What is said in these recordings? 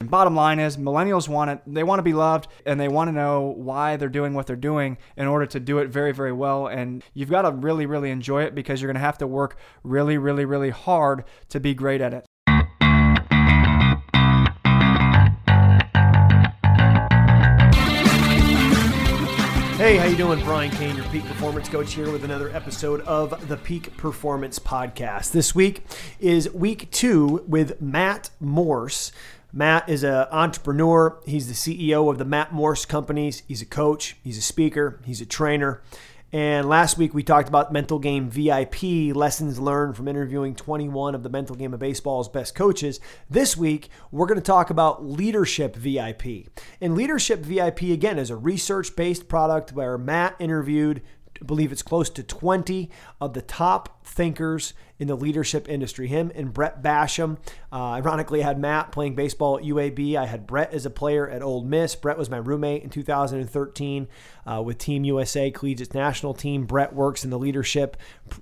And bottom line is millennials want it they want to be loved and they want to know why they're doing what they're doing in order to do it very very well and you've got to really really enjoy it because you're going to have to work really really really hard to be great at it. Hey, how you doing? Brian Cain, your peak performance coach here with another episode of the Peak Performance Podcast. This week is week two with Matt Morse. Matt is an entrepreneur. He's the CEO of the Matt Morse Companies. He's a coach, he's a speaker, he's a trainer. And last week we talked about Mental Game VIP, lessons learned from interviewing 21 of the Mental Game of Baseball's best coaches. This week we're going to talk about Leadership VIP. And Leadership VIP, again, is a research based product where Matt interviewed I believe it's close to 20 of the top thinkers in the leadership industry. Him and Brett Basham. Uh, ironically, I had Matt playing baseball at UAB. I had Brett as a player at Ole Miss. Brett was my roommate in 2013 uh, with Team USA Collegiate National Team. Brett works in the leadership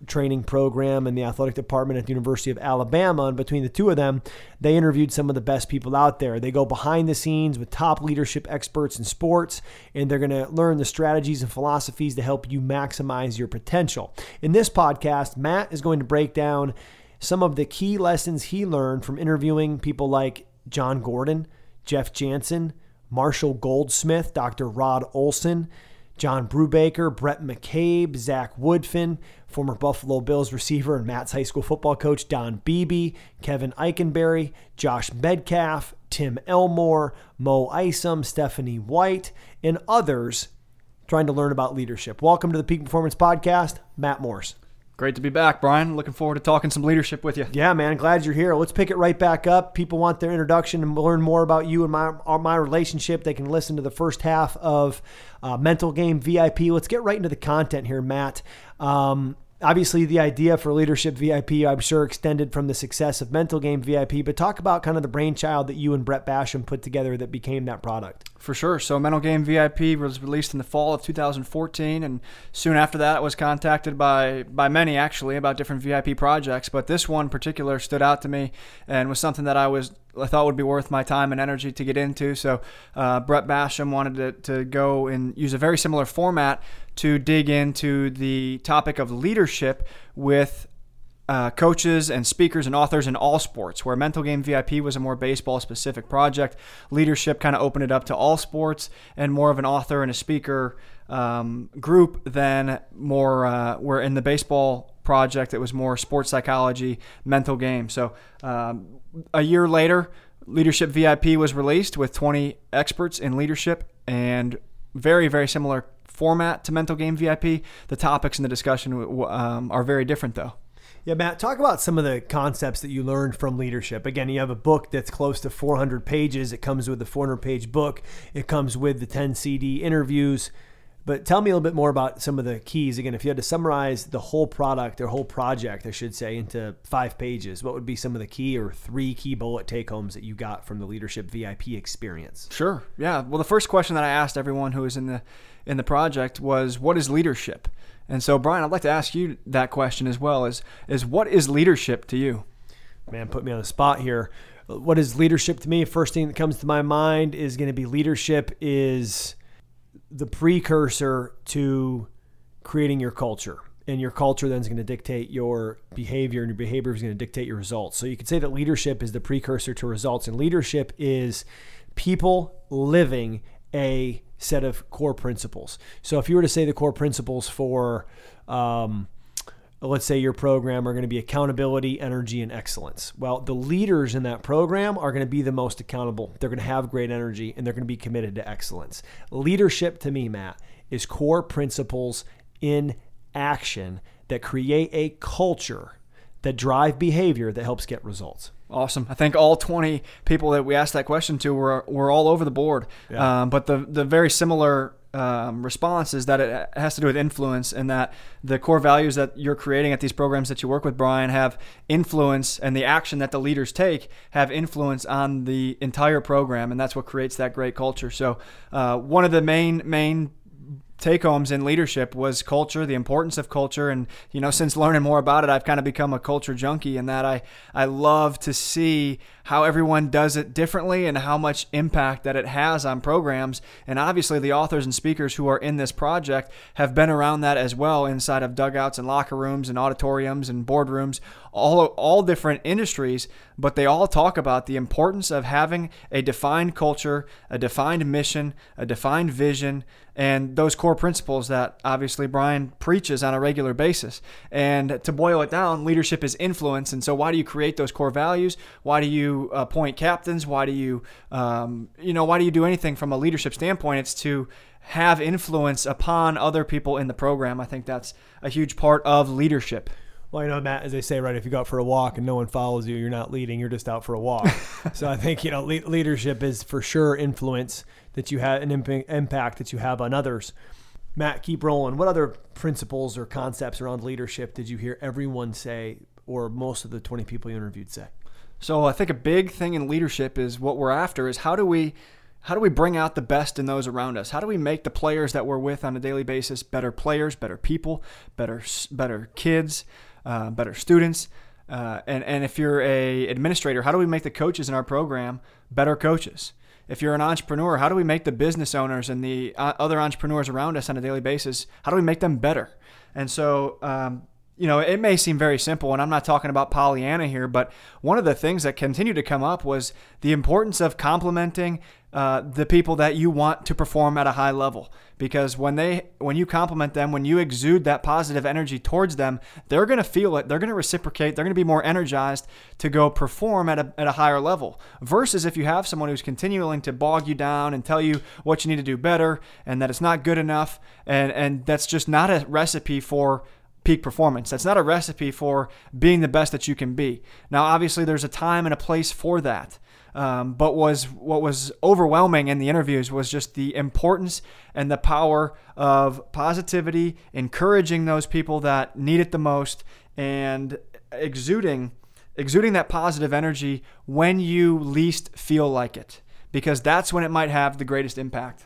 training program in the athletic department at the University of Alabama. And between the two of them, they interviewed some of the best people out there. They go behind the scenes with top leadership experts in sports, and they're going to learn the strategies and philosophies to help you maximize your potential. In this podcast, Matt is going to break down some of the key lessons he learned from interviewing people like Jon Gordon, Jeff Janssen, Marshall Goldsmith, Dr. Rod Olson, John Brubaker, Brett McCabe, Zach Woodfin, former Buffalo Bills receiver and Matt's high school football coach Don Beebe, Kevin Eikenberry, Josh Medcalf, Tim Elmore, Mo Isom, Stephanie White, and others trying to learn about leadership. Welcome to the Peak Performance Podcast, Matt Morse. Great to be back, Brian. Looking forward to talking some leadership with you. Yeah, man. Glad you're here. Let's pick it right back up. People want their introduction and learn more about you and my my relationship. They can listen to the first half of uh, Mental Game VIP. Let's get right into the content here, Matt. Um, obviously the idea for leadership vip i'm sure extended from the success of mental game vip but talk about kind of the brainchild that you and brett basham put together that became that product for sure so mental game vip was released in the fall of 2014 and soon after that I was contacted by by many actually about different vip projects but this one particular stood out to me and was something that i was I thought would be worth my time and energy to get into. So uh, Brett Basham wanted to, to go and use a very similar format to dig into the topic of leadership with uh, coaches and speakers and authors in all sports, where Mental Game VIP was a more baseball specific project. Leadership kind of opened it up to all sports and more of an author and a speaker um, group than more, uh, where in the baseball project it was more sports psychology, mental game. So um, a year later, Leadership VIP was released with 20 experts in leadership and very, very similar format to Mental Game VIP. The topics in the discussion um, are very different, though. Yeah, Matt, talk about some of the concepts that you learned from leadership. Again, you have a book that's close to 400 pages. It comes with the 400 page book, it comes with the 10 CD interviews. But tell me a little bit more about some of the keys. Again, if you had to summarize the whole product or whole project, I should say, into five pages, what would be some of the key or three key bullet take homes that you got from the leadership VIP experience? Sure. Yeah. Well, the first question that I asked everyone who was in the in the project was, "What is leadership?" And so, Brian, I'd like to ask you that question as well. Is is what is leadership to you? Man, put me on the spot here. What is leadership to me? First thing that comes to my mind is going to be leadership is the precursor to creating your culture. And your culture then is going to dictate your behavior, and your behavior is going to dictate your results. So you could say that leadership is the precursor to results, and leadership is people living a set of core principles. So if you were to say the core principles for um, let's say your program are going to be accountability, energy, and excellence. Well, the leaders in that program are going to be the most accountable. They're going to have great energy and they're going to be committed to excellence. Leadership to me, Matt, is core principles in action that create a culture that drive behavior that helps get results. Awesome. I think all 20 people that we asked that question to were, were all over the board. Yeah. Um, but the, the very similar um, response is that it has to do with influence and that the core values that you're creating at these programs that you work with, Brian, have influence and the action that the leaders take have influence on the entire program. And that's what creates that great culture. So, uh, one of the main, main take homes in leadership was culture, the importance of culture. And, you know, since learning more about it, I've kind of become a culture junkie in that I, I love to see how everyone does it differently and how much impact that it has on programs. And obviously, the authors and speakers who are in this project have been around that as well inside of dugouts and locker rooms and auditoriums and boardrooms, all, all different industries, but they all talk about the importance of having a defined culture, a defined mission, a defined vision, and those core principles that obviously Brian preaches on a regular basis. And to boil it down, leadership is influence. And so, why do you create those core values? Why do you appoint captains? Why do you, um, you know, why do you do anything from a leadership standpoint? It's to have influence upon other people in the program. I think that's a huge part of leadership. Well, you know, Matt, as they say, right, if you go out for a walk and no one follows you, you're not leading, you're just out for a walk. so I think, you know, le- leadership is for sure influence that you have an imp- impact that you have on others. Matt, keep rolling. What other principles or concepts around leadership did you hear everyone say, or most of the 20 people you interviewed say? So I think a big thing in leadership is what we're after is how do we how do we bring out the best in those around us? How do we make the players that we're with on a daily basis better players, better people, better better kids, uh, better students? Uh, and and if you're a administrator, how do we make the coaches in our program better coaches? if you're an entrepreneur, how do we make the business owners and the uh, other entrepreneurs around us on a daily basis, how do we make them better? And so, um, you know, it may seem very simple, and I'm not talking about Pollyanna here, but one of the things that continued to come up was the importance of complimenting uh, the people that you want to perform at a high level. Because when they, when you compliment them, when you exude that positive energy towards them, they're going to feel it. They're going to reciprocate. They're going to be more energized to go perform at a, at a higher level. Versus if you have someone who's continuing to bog you down and tell you what you need to do better and that it's not good enough, and and that's just not a recipe for peak performance. That's not a recipe for being the best that you can be. Now, obviously, there's a time and a place for that. Um, but was what was overwhelming in the interviews was just the importance and the power of positivity, encouraging those people that need it the most, and exuding exuding that positive energy when you least feel like it, because that's when it might have the greatest impact.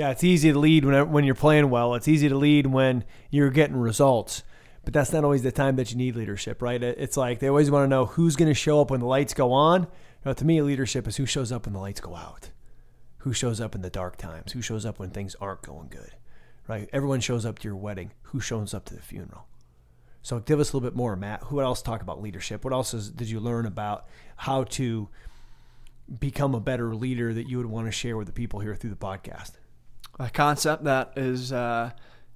Yeah, it's easy to lead when when you're playing well. It's easy to lead when you're getting results. But that's not always the time that you need leadership, right? It's like they always want to know who's going to show up when the lights go on. Know, to me, leadership is who shows up when the lights go out, who shows up in the dark times, who shows up when things aren't going good, right? Everyone shows up to your wedding. Who shows up to the funeral? So give us a little bit more, Matt. Who else talk about leadership? What else is, did you learn about how to become a better leader that you would want to share with the people here through the podcast? A concept that is uh,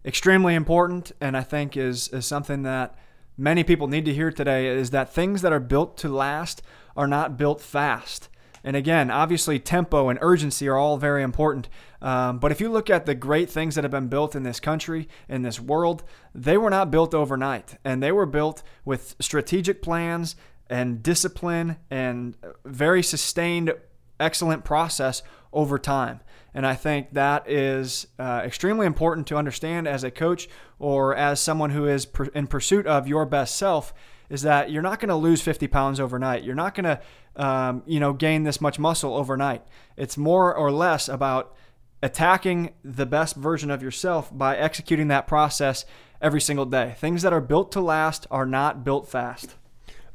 extremely important and I think is, is something that many people need to hear today is that things that are built to last are not built fast. And again, obviously, tempo and urgency are all very important. Um, but if you look at the great things that have been built in this country, in this world, they were not built overnight. And they were built with strategic plans and discipline and very sustained, excellent process over time. And I think that is uh, extremely important to understand as a coach or as someone who is per- in pursuit of your best self is that you're not going to lose 50 pounds overnight. You're not going to, um, you know, gain this much muscle overnight. It's more or less about attacking the best version of yourself by executing that process every single day. Things that are built to last are not built fast.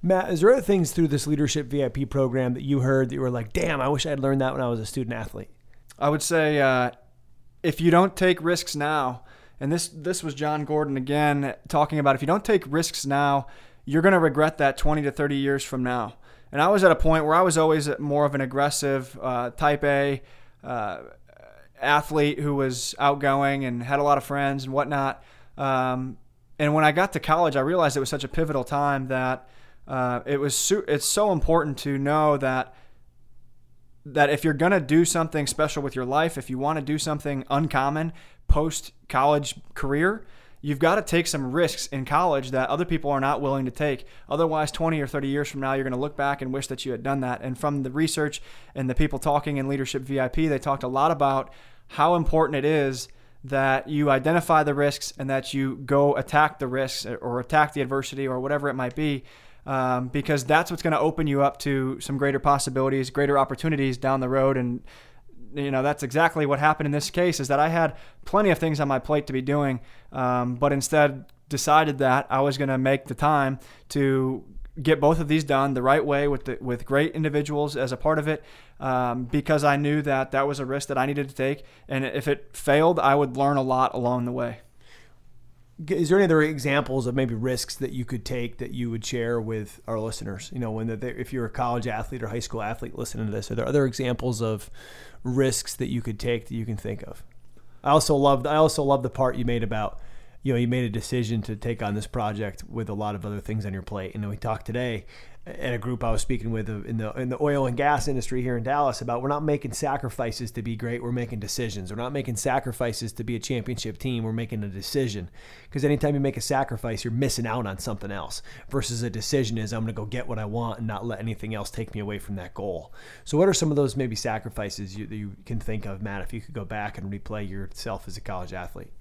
Matt, is there other things through this leadership VIP program that you heard that you were like, damn, I wish I had learned that when I was a student athlete? I would say uh, if you don't take risks now, and this this was Jon Gordon again talking about if you don't take risks now, you're going to regret that 20 to 30 years from now. And I was at a point where I was always more of an aggressive uh, type A uh, athlete who was outgoing and had a lot of friends and whatnot. Um, and when I got to college, I realized it was such a pivotal time that uh, it was su- it's so important to know that that if you're going to do something special with your life, if you want to do something uncommon post college career, you've got to take some risks in college that other people are not willing to take. Otherwise, 20 or 30 years from now, you're going to look back and wish that you had done that. And from the research and the people talking in Leadership VIP, they talked a lot about how important it is that you identify the risks and that you go attack the risks or attack the adversity or whatever it might be um, because that's what's going to open you up to some greater possibilities, greater opportunities down the road, and you know that's exactly what happened in this case. Is that I had plenty of things on my plate to be doing, um, but instead decided that I was going to make the time to get both of these done the right way with the, with great individuals as a part of it um, because I knew that that was a risk that I needed to take and if it failed I would learn a lot along the way is there any other examples of maybe risks that you could take that you would share with our listeners? You know, when if you're a college athlete or high school athlete listening to this, are there other examples of risks that you could take that you can think of? I also love I also love the part you made about you know you made a decision to take on this project with a lot of other things on your plate. And we talked today at a group I was speaking with in the in the oil and gas industry here in Dallas about we're not making sacrifices to be great, we're making decisions. We're not making sacrifices to be a championship team, we're making a decision. Because anytime you make a sacrifice, you're missing out on something else. Versus a decision is I'm going to go get what I want and not let anything else take me away from that goal. So what are some of those maybe sacrifices you, you can think of, Matt, if you could go back and replay yourself as a college athlete?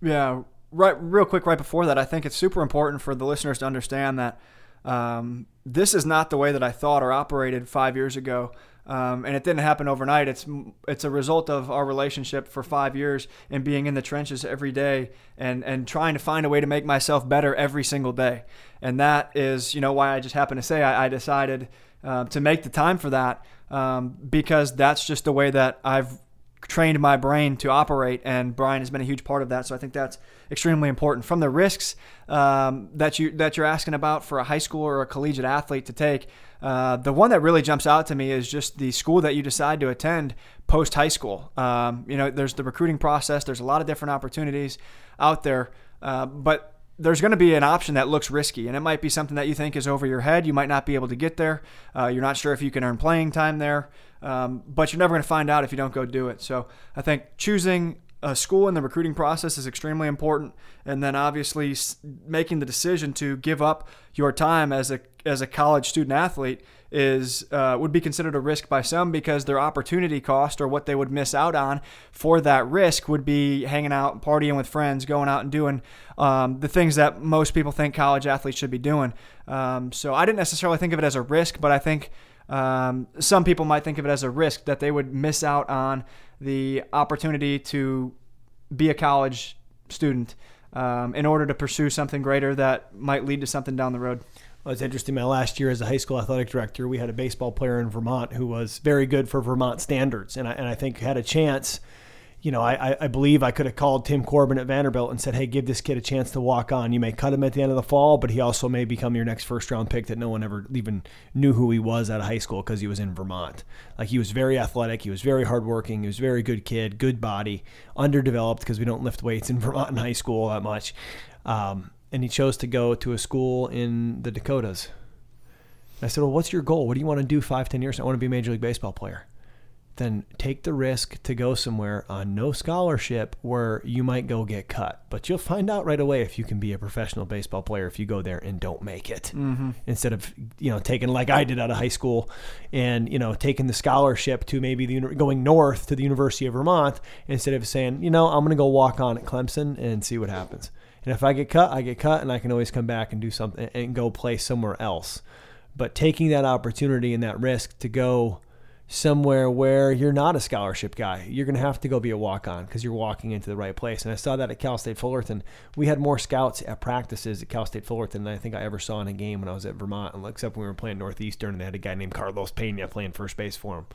Yeah, right real quick right before that, I think it's super important for the listeners to understand that um, this is not the way that I thought or operated five years ago. Um, and it didn't happen overnight. It's it's a result of our relationship for five years and being in the trenches every day and and trying to find a way to make myself better every single day. And that is, you know, why I just happen to say I, I decided uh, to make the time for that um, because that's just the way that I've trained my brain to operate, and Brian has been a huge part of that. So I think that's extremely important. From the risks um, that you that you're asking about for a high school or a collegiate athlete to take, uh, the one that really jumps out to me is just the school that you decide to attend post high school. Um, you know, there's the recruiting process. There's a lot of different opportunities out there, uh, but there's going to be an option that looks risky, and it might be something that you think is over your head. You might not be able to get there. Uh, you're not sure if you can earn playing time there, um, but you're never going to find out if you don't go do it. So I think choosing a school in the recruiting process is extremely important, and then obviously making the decision to give up your time as a as a college student athlete is uh, would be considered a risk by some because their opportunity cost or what they would miss out on for that risk would be hanging out, partying with friends, going out and doing um, the things that most people think college athletes should be doing. Um, so I didn't necessarily think of it as a risk, but I think um, some people might think of it as a risk that they would miss out on the opportunity to be a college student um, in order to pursue something greater that might lead to something down the road. Well, it's interesting. My last year as a high school athletic director, we had a baseball player in Vermont who was very good for Vermont standards, and I, and I think had a chance – you know, I, I believe I could have called Tim Corbin at Vanderbilt and said, hey, give this kid a chance to walk on. You may cut him at the end of the fall, but he also may become your next first round pick that no one ever even knew who he was out of high school because he was in Vermont. Like he was very athletic, he was very hardworking, he was a very good kid, good body, underdeveloped because we don't lift weights in Vermont in high school that much. Um, and he chose to go to a school in the Dakotas. I said, well, what's your goal? What do you want to do five, ten years? I want to be a Major League Baseball player then take the risk to go somewhere on no scholarship where you might go get cut. But you'll find out right away if you can be a professional baseball player if you go there and don't make it. Mm-hmm. Instead of, you know, taking like I did out of high school and, you know, taking the scholarship to maybe the going north to the University of Vermont instead of saying, you know, I'm going to go walk on at Clemson and see what happens. And if I get cut, I get cut and I can always come back and do something and go play somewhere else. But taking that opportunity and that risk to go somewhere where you're not a scholarship guy. You're going to have to go be a walk on because you're walking into the right place. And I saw that at Cal State Fullerton. We had more scouts at practices at Cal State Fullerton than I think I ever saw in a game when I was at Vermont, except when we were playing Northeastern and they had a guy named Carlos Pena playing first base for them.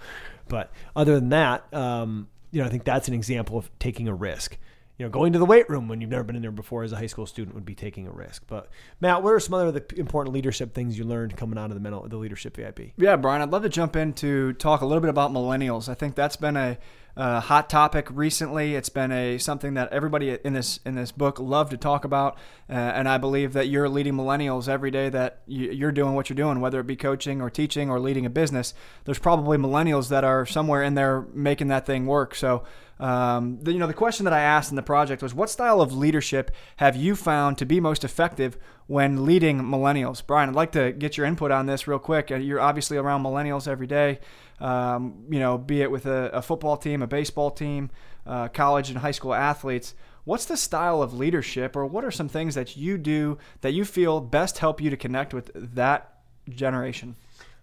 But other than that, um, you know, I think that's an example of taking a risk you know, going to the weight room when you've never been in there before as a high school student would be taking a risk. But Matt, what are some other important leadership things you learned coming out of the mental, the leadership VIP? Yeah, Brian, I'd love to jump in to talk a little bit about millennials. I think that's been a uh, hot topic recently. It's been a something that everybody in this in this book love to talk about, uh, and I believe that you're leading millennials every day that you're doing what you're doing, whether it be coaching or teaching or leading a business. There's probably millennials that are somewhere in there making that thing work. So. Um, the, you know, the question that I asked in the project was, what style of leadership have you found to be most effective when leading millennials? Brian, I'd like to get your input on this real quick. Uh, you're obviously around millennials every day um, you know, be it with a, a, football team, a baseball team, uh, college and high school athletes. What's the style of leadership, or what are some things that you do that you feel best help you to connect with that generation?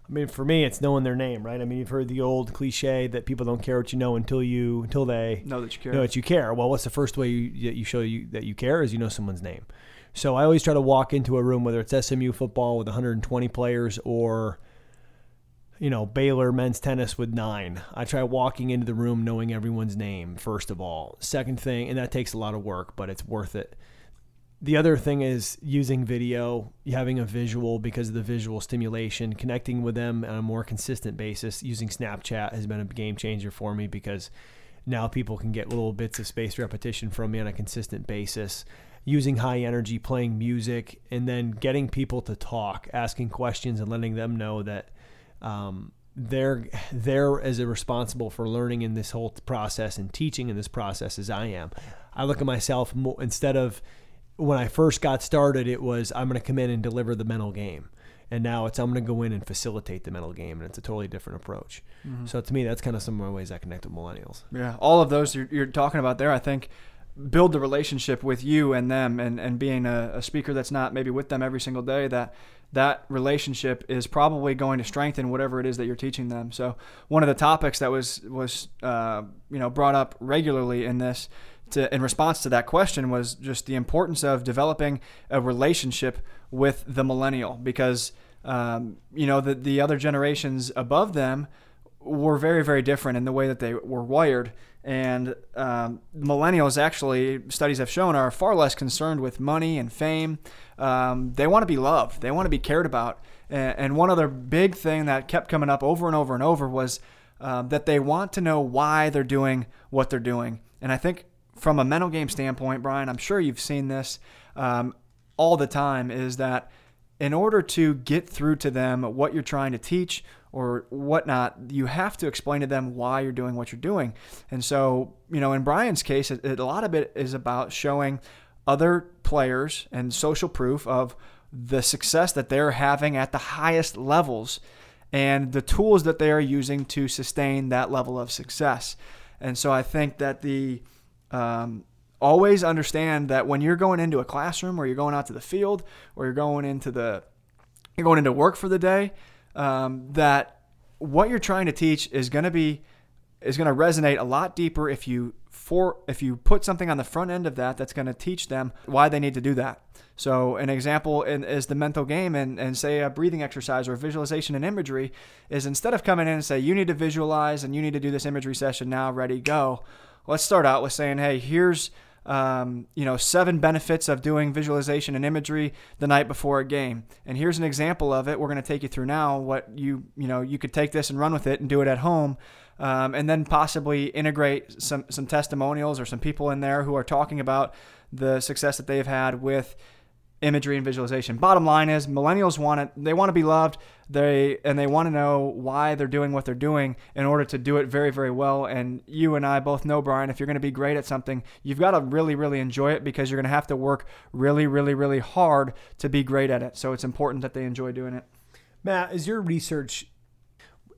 I mean, for me, it's knowing their name, right? I mean, you've heard the old cliche that people don't care what you know until you until they Know that you care. know that you care. Well, what's the first way you you show you that you care is you know someone's name. So I always try to walk into a room, whether it's SMU football with 120 players or you know Baylor men's tennis with nine. I try walking into the room knowing everyone's name first of all. Second thing, and that takes a lot of work, but it's worth it. The other thing is using video, having a visual because of the visual stimulation, connecting with them on a more consistent basis. Using Snapchat has been a game changer for me because now people can get little bits of spaced repetition from me on a consistent basis. Using high energy, playing music, and then getting people to talk, asking questions, and letting them know that um, they're they're as responsible for learning in this whole process and teaching in this process as I am. I look at myself more, instead of when I first got started, it was I'm going to come in and deliver the mental game. And now it's I'm going to go in and facilitate the mental game, and it's a totally different approach. Mm-hmm. So to me, that's kind of some of my ways I connect with millennials. Yeah, all of those you're, you're talking about there, I think, build the relationship with you and them, and and being a, a speaker that's not maybe with them every single day. That that relationship is probably going to strengthen whatever it is that you're teaching them. So one of the topics that was was uh, you know brought up regularly in this to, in response to that question was just the importance of developing a relationship with the millennial because um, you know the the other generations above them were very very different in the way that they were wired. And um, millennials actually studies have shown are far less concerned with money and fame. Um, they want to be loved. They want to be cared about. And, one other big thing that kept coming up over and over and over was um, that they want to know why they're doing what they're doing. And i think from a mental game standpoint, Brian, I'm sure you've seen this um, all the time, is that in order to get through to them what you're trying to teach or whatnot, you have to explain to them why you're doing what you're doing. And so, you know, in Brian's case, it, it, a lot of it is about showing other players and social proof of the success that they're having at the highest levels and the tools that they are using to sustain that level of success. And so I think that the um, always understand that when you're going into a classroom or you're going out to the field or you're going into the you're going into work for the day um, that what you're trying to teach is going to be is going to resonate a lot deeper if you for if you put something on the front end of that that's going to teach them why they need to do that. So an example in, is the mental game and, and say a breathing exercise or visualization and imagery is instead of coming in and say you need to visualize and you need to do this imagery session now ready go let's start out with saying, hey, here's um, you know seven benefits of doing visualization and imagery the night before a game, and here's an example of it. We're going to take you through now. What you you know you could take this and run with it and do it at home. Um, and then possibly integrate some some testimonials or some people in there who are talking about the success that they've had with imagery and visualization. Bottom line is millennials want it they want to be loved. They and they want to know why they're doing what they're doing in order to do it very very well and you and I both know Brian if you're going to be great at something, you've got to really really enjoy it because you're going to have to work really really really hard to be great at it. So it's important that they enjoy doing it. Matt, is your research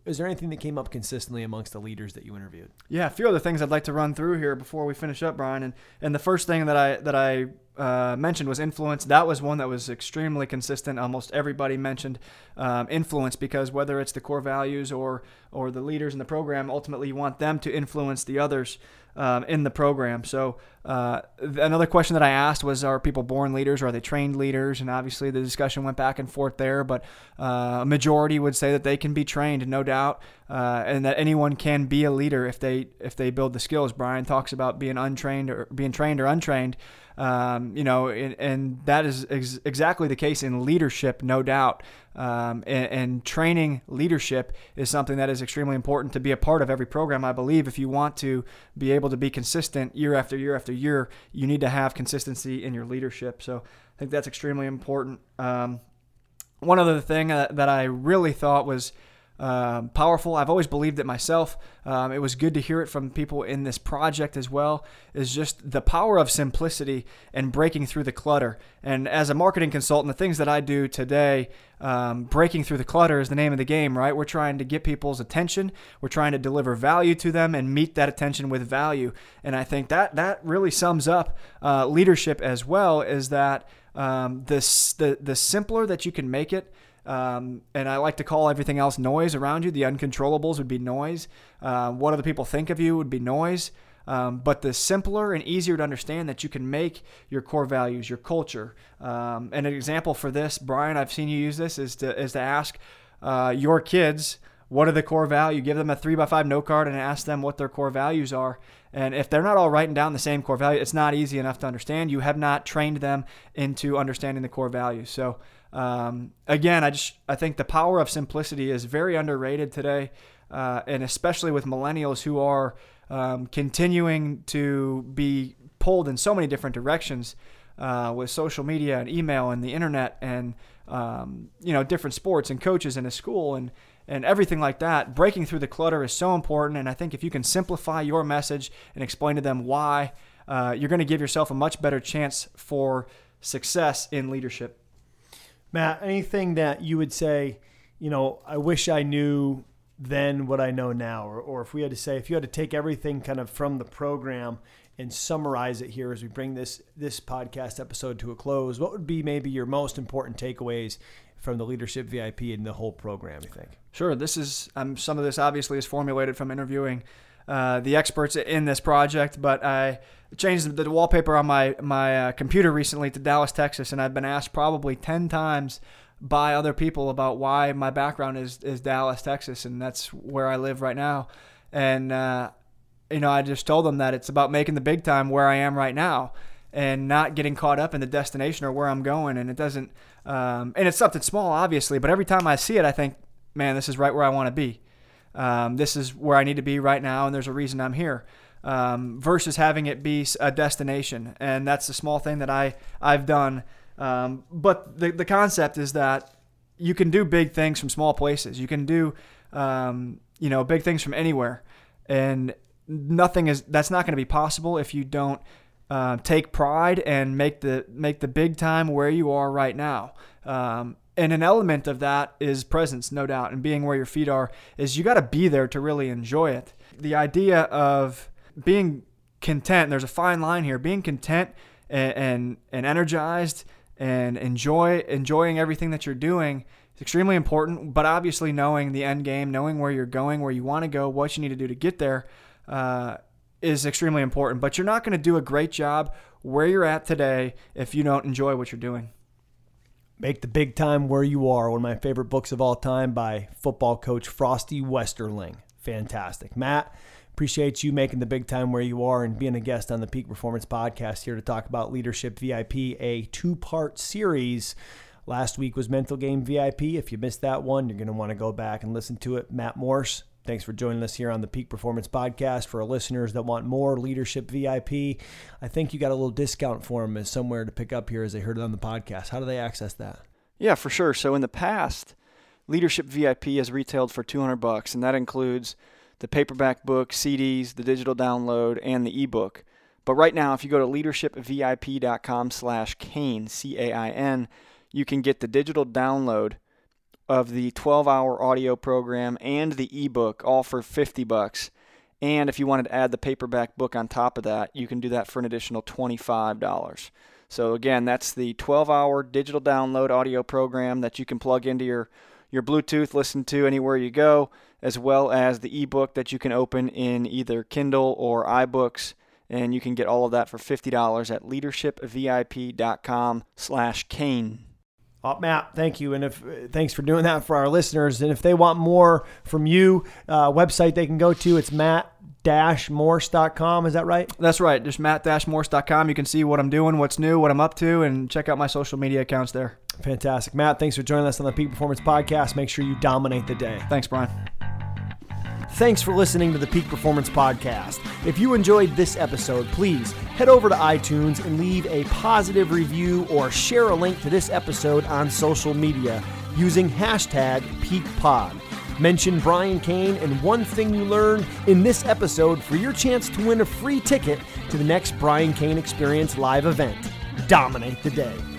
is there anything that came up consistently amongst the leaders that you interviewed? Yeah, a few other things I'd like to run through here before we finish up, Brian. And and the first thing that I that I uh, mentioned was influence. That was one that was extremely consistent. Almost everybody mentioned um, influence because whether it's the core values or or the leaders in the program, ultimately you want them to influence the others um, in the program. So uh, another question that I asked was, are people born leaders or are they trained leaders? And obviously the discussion went back and forth there, but uh, a majority would say that they can be trained, no doubt, uh, and that anyone can be a leader if they if they build the skills. Brian talks about being untrained or being trained or untrained. Um, you know, and, and that is ex- exactly the case in leadership, no doubt. Um, and, and, training leadership is something that is extremely important to be a part of every program. I believe if you want to be able to be consistent year after year after year, you need to have consistency in your leadership. So I think that's extremely important. Um, one other thing that, that I really thought was um, powerful. I've always believed it myself. Um, it was good to hear it from people in this project as well. Is just the power of simplicity and breaking through the clutter. And as a marketing consultant, the things that I do today, um, breaking through the clutter is the name of the game, right? We're trying to get people's attention. We're trying to deliver value to them and meet that attention with value. And I think that that really sums up uh, leadership as well. Is that um, the, the the simpler that you can make it Um, and I like to call everything else noise around you. The uncontrollables would be noise. Uh, what other people think of you would be noise. Um, but the simpler and easier to understand that you can make your core values, your culture. Um, and an example for this, Brian, I've seen you use this, is to, is to ask uh, your kids what are the core values. Give them a three by five note card and ask them what their core values are. And if they're not all writing down the same core value, it's not easy enough to understand. You have not trained them into understanding the core values. So um, again, I just I think the power of simplicity is very underrated today, uh, and especially with millennials who are um, continuing to be pulled in so many different directions uh, with social media and email and the internet and um, you know different sports and coaches in a school and and everything like that. Breaking through the clutter is so important, and I think if you can simplify your message and explain to them why, uh, you're going to give yourself a much better chance for success in leadership. Matt, anything that you would say, you know, I wish I knew then what I know now, or, or if we had to say, if you had to take everything kind of from the program and summarize it here as we bring this this podcast episode to a close, what would be maybe your most important takeaways from the leadership VIP and the whole program? You think? Sure. This is um, some of this obviously is formulated from interviewing uh, the experts in this project, but I changed the wallpaper on my my uh, computer recently to Dallas, Texas, and I've been asked probably ten times by other people about why my background is is Dallas, Texas, and that's where I live right now. And uh, you know, I just told them that it's about making the big time where I am right now, and not getting caught up in the destination or where I'm going. And it doesn't, um, and it's something small, obviously, but every time I see it, I think, man, this is right where I want to be. Um, this is where I need to be right now, and there's a reason I'm here. Um, versus having it be a destination, and that's the small thing that I I've done. Um, but the the concept is that you can do big things from small places. You can do um, you know big things from anywhere, and nothing is that's not going to be possible if you don't uh, take pride and make the make the big time where you are right now. Um, and an element of that is presence, no doubt, and being where your feet are is you got to be there to really enjoy it. The idea of being content, there's a fine line here. Being content and and, and energized and enjoy enjoying everything that you're doing is extremely important. But obviously, knowing the end game, knowing where you're going, where you want to go, what you need to do to get there, uh, is extremely important. But you're not going to do a great job where you're at today if you don't enjoy what you're doing. Make the Big Time Where You Are, one of my favorite books of all time by football coach Frosty Westering. Fantastic. Matt, appreciate you making the big time where you are and being a guest on the Peak Performance Podcast here to talk about Leadership VIP, a two part series. Last week was Mental Game VIP. If you missed that one, you're going to want to go back and listen to it. Matt Morse, Thanks for joining us here on the Peak Performance Podcast. For our listeners that want more leadership VIP, I think you got a little discount for them as somewhere to pick up here as they heard it on the podcast. How do they access that? Yeah, for sure. So in the past, leadership VIP has retailed for 200 bucks, and that includes the paperback book, CDs, the digital download, and the ebook. But right now, if you go to leadershipvip.com slash Cain, C-A-I-N, you can get the digital download of the 12-hour audio program and the ebook all for 50 bucks. And if you wanted to add the paperback book on top of that, you can do that for an additional $25. So again, that's the 12-hour digital download audio program that you can plug into your your Bluetooth, listen to anywhere you go, as well as the ebook that you can open in either Kindle or iBooks. And you can get all of that for $50 at leadershipvip.com Oh, Matt, thank you, and if thanks for doing that for our listeners. And if they want more from you, uh, website they can go to it's matt-morse.com. Is that right? That's right. Just matt-morse.com. You can see what I'm doing, what's new, what I'm up to, and check out my social media accounts there. Fantastic, Matt. Thanks for joining us on the Peak Performance Podcast. Make sure you dominate the day. Thanks, Brian. Thanks for listening to the Peak Performance Podcast. If you enjoyed this episode, please head over to iTunes and leave a positive review or share a link to this episode on social media using hashtag PeakPod. Mention Brian Cain and one thing you learned in this episode for your chance to win a free ticket to the next Brian Cain Experience live event. Dominate the day.